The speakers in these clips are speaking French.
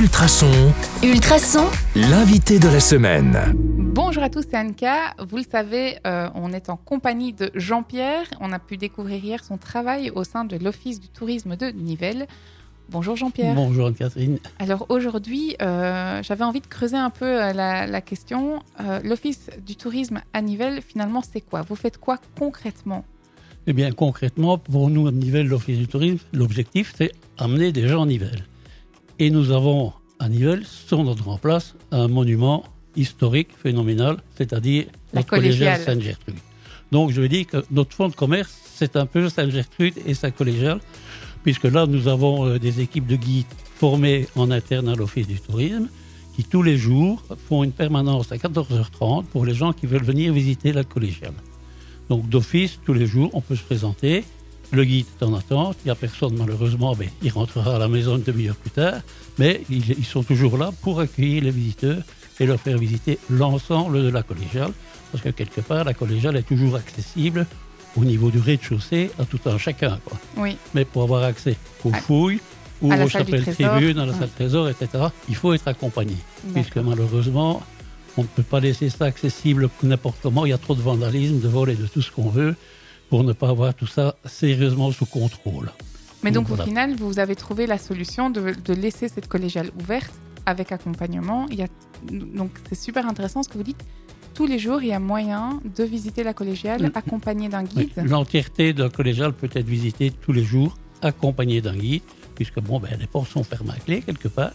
Ultrason, Ultrason, l'invité de la semaine. Bonjour à tous, c'est Anka. Vous le savez, euh, on est en compagnie de Jean-Pierre. On a pu découvrir hier son travail au sein de l'Office du tourisme de Nivelles. Bonjour Jean-Pierre. Bonjour Anne-Catherine. Alors aujourd'hui, euh, j'avais envie de creuser un peu euh, la, la question. Euh, L'Office du tourisme à Nivelles, finalement, c'est quoi? Vous faites quoi concrètement? Eh bien, concrètement, pour nous, à Nivelles, l'Office du tourisme, l'objectif, c'est amener des gens à Nivelles. Et nous avons à Nivelles, sur notre en place, un monument historique phénoménal, c'est-à-dire La collégiale. Sainte-Gertrude. Donc, je veux dire que notre fonds de commerce, c'est un peu Sainte-Gertrude et sa collégiale, puisque là, nous avons euh, des équipes de guides formées en interne à l'Office du tourisme, qui tous les jours font une permanence à 14h30 pour les gens qui veulent venir visiter la collégiale. Donc d'office, tous les jours, on peut se présenter. Le guide est en attente. Il n'y a personne, malheureusement, mais il rentrera à la maison une demi-heure plus tard. Mais ils, ils sont toujours là pour accueillir les visiteurs et leur faire visiter l'ensemble de la collégiale. Parce que quelque part, la collégiale est toujours accessible au niveau du rez-de-chaussée à tout un chacun. Quoi. Oui. Mais pour avoir accès aux fouilles, ou aux chapelles tribunes, à la salle trésor, etc., il faut être accompagné puisque malheureusement, on ne peut pas laisser ça accessible n'importe comment. Il y a trop de vandalisme, de vol et de tout ce qu'on veut pour ne pas avoir tout ça sérieusement sous contrôle. Mais donc, Voilà. au final, vous avez trouvé la solution de, de laisser cette collégiale ouverte avec accompagnement. Il y a, donc, c'est super intéressant ce que vous dites. Tous les jours, il y a moyen de visiter la collégiale Mm. accompagné d'un Oui, guide. L'entièreté de la collégiale peut être visitée tous les jours, accompagnée d'un guide, puisque bon, ben, les portes sont fermées à clé quelque part.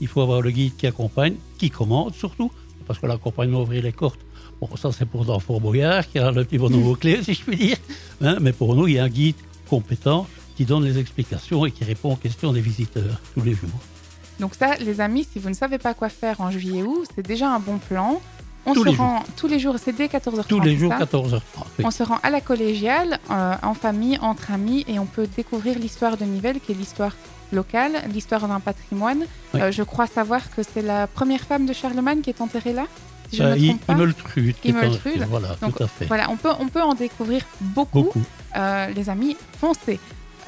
Il faut avoir le guide qui accompagne, qui commande surtout, parce que l'accompagnement ouvrir les cordes, bon, ça c'est pour Fort Boyard, qui a le petit bonhomme aux clés, si je puis dire. Hein, mais pour nous, il y a un guide compétent qui donne les explications et qui répond aux questions des visiteurs tous les jours. Donc ça, les amis, si vous ne savez pas quoi faire en juillet-août, c'est déjà un bon plan. On Tous se rend tous les jours, c'est dès 14h30. Tous les jours, ça 14h30. oui. On se rend à la collégiale, euh, en famille, entre amis, et on peut découvrir l'histoire de Nivelles, qui est l'histoire locale, l'histoire d'un patrimoine. Oui. Euh, je crois savoir que c'est la première femme de Charlemagne qui est enterrée là, si je Euh, me I- trompe pas. Himmeltrud. Voilà, Donc, tout à fait. Voilà, on peut, on peut en découvrir beaucoup. Beaucoup. Euh, les amis, foncez.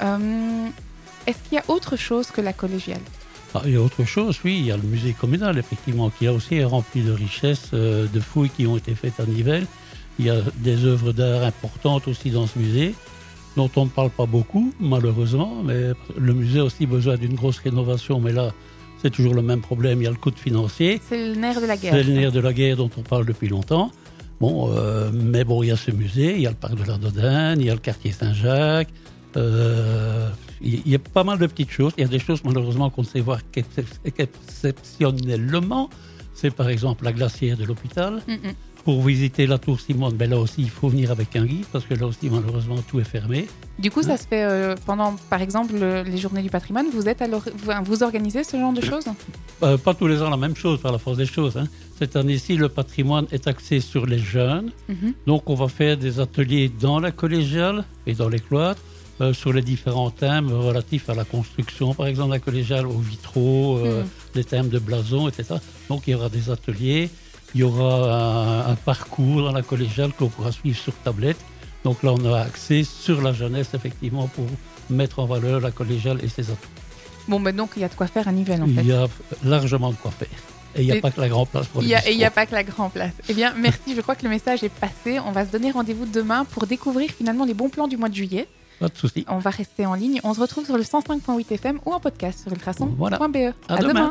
Euh, Est-ce qu'il y a autre chose que la collégiale? Ah, il y a autre chose, oui, il y a le musée communal, effectivement, qui a aussi est rempli de richesses, euh, de fouilles qui ont été faites à Nivelles. Il y a des œuvres d'art importantes aussi dans ce musée, dont on ne parle pas beaucoup, malheureusement, mais le musée a aussi besoin d'une grosse rénovation, mais là, c'est toujours le même problème, il y a le coût financier. C'est le nerf de la guerre. C'est le nerf de la guerre dont on parle depuis longtemps. Bon, euh, mais bon, il y a ce musée, il y a le parc de la Dodane, il y a le quartier Saint-Jacques. euh, il y a pas mal de petites choses. Il y a des choses malheureusement qu'on ne sait voir qu'excep- qu'exceptionnellement. C'est par exemple la glacière de l'hôpital. Mm, mm. Pour visiter la tour Simone, ben là aussi, il faut venir avec un guide parce que là aussi, malheureusement, tout est fermé. Du coup, ça se fait euh, pendant, par exemple, le- les journées du patrimoine. Vous êtes alors, vous, vous organisez ce genre de choses? Euh, pas tous les ans la même chose par la force des choses. hein. Cette année-ci, le patrimoine est axé sur les jeunes. Mhm. Donc, on va faire des ateliers dans la collégiale et dans les cloîtres euh, sur les différents thèmes relatifs à la construction, par exemple, la collégiale, aux vitraux, Mhm. les thèmes de blason, etc. Donc, il y aura des ateliers, il y aura un, un parcours dans la collégiale qu'on pourra suivre sur tablette. Donc là, on a axé sur la jeunesse, effectivement, pour mettre en valeur la collégiale et ses atouts. Bon, ben donc il y a de quoi faire à Nivelles en fait. Il y a largement de quoi faire. Et il n'y a Et- pas que la grande place pour Il les Et il n'y a pas que la grand place. Eh bien, merci. Je crois que le message est passé. On va se donner rendez-vous demain pour découvrir finalement les bons plans du mois de juillet. Pas de souci. On va rester en ligne. On se retrouve sur le 105.8 FM ou en podcast sur ultrason.be. Voilà. À À demain. demain.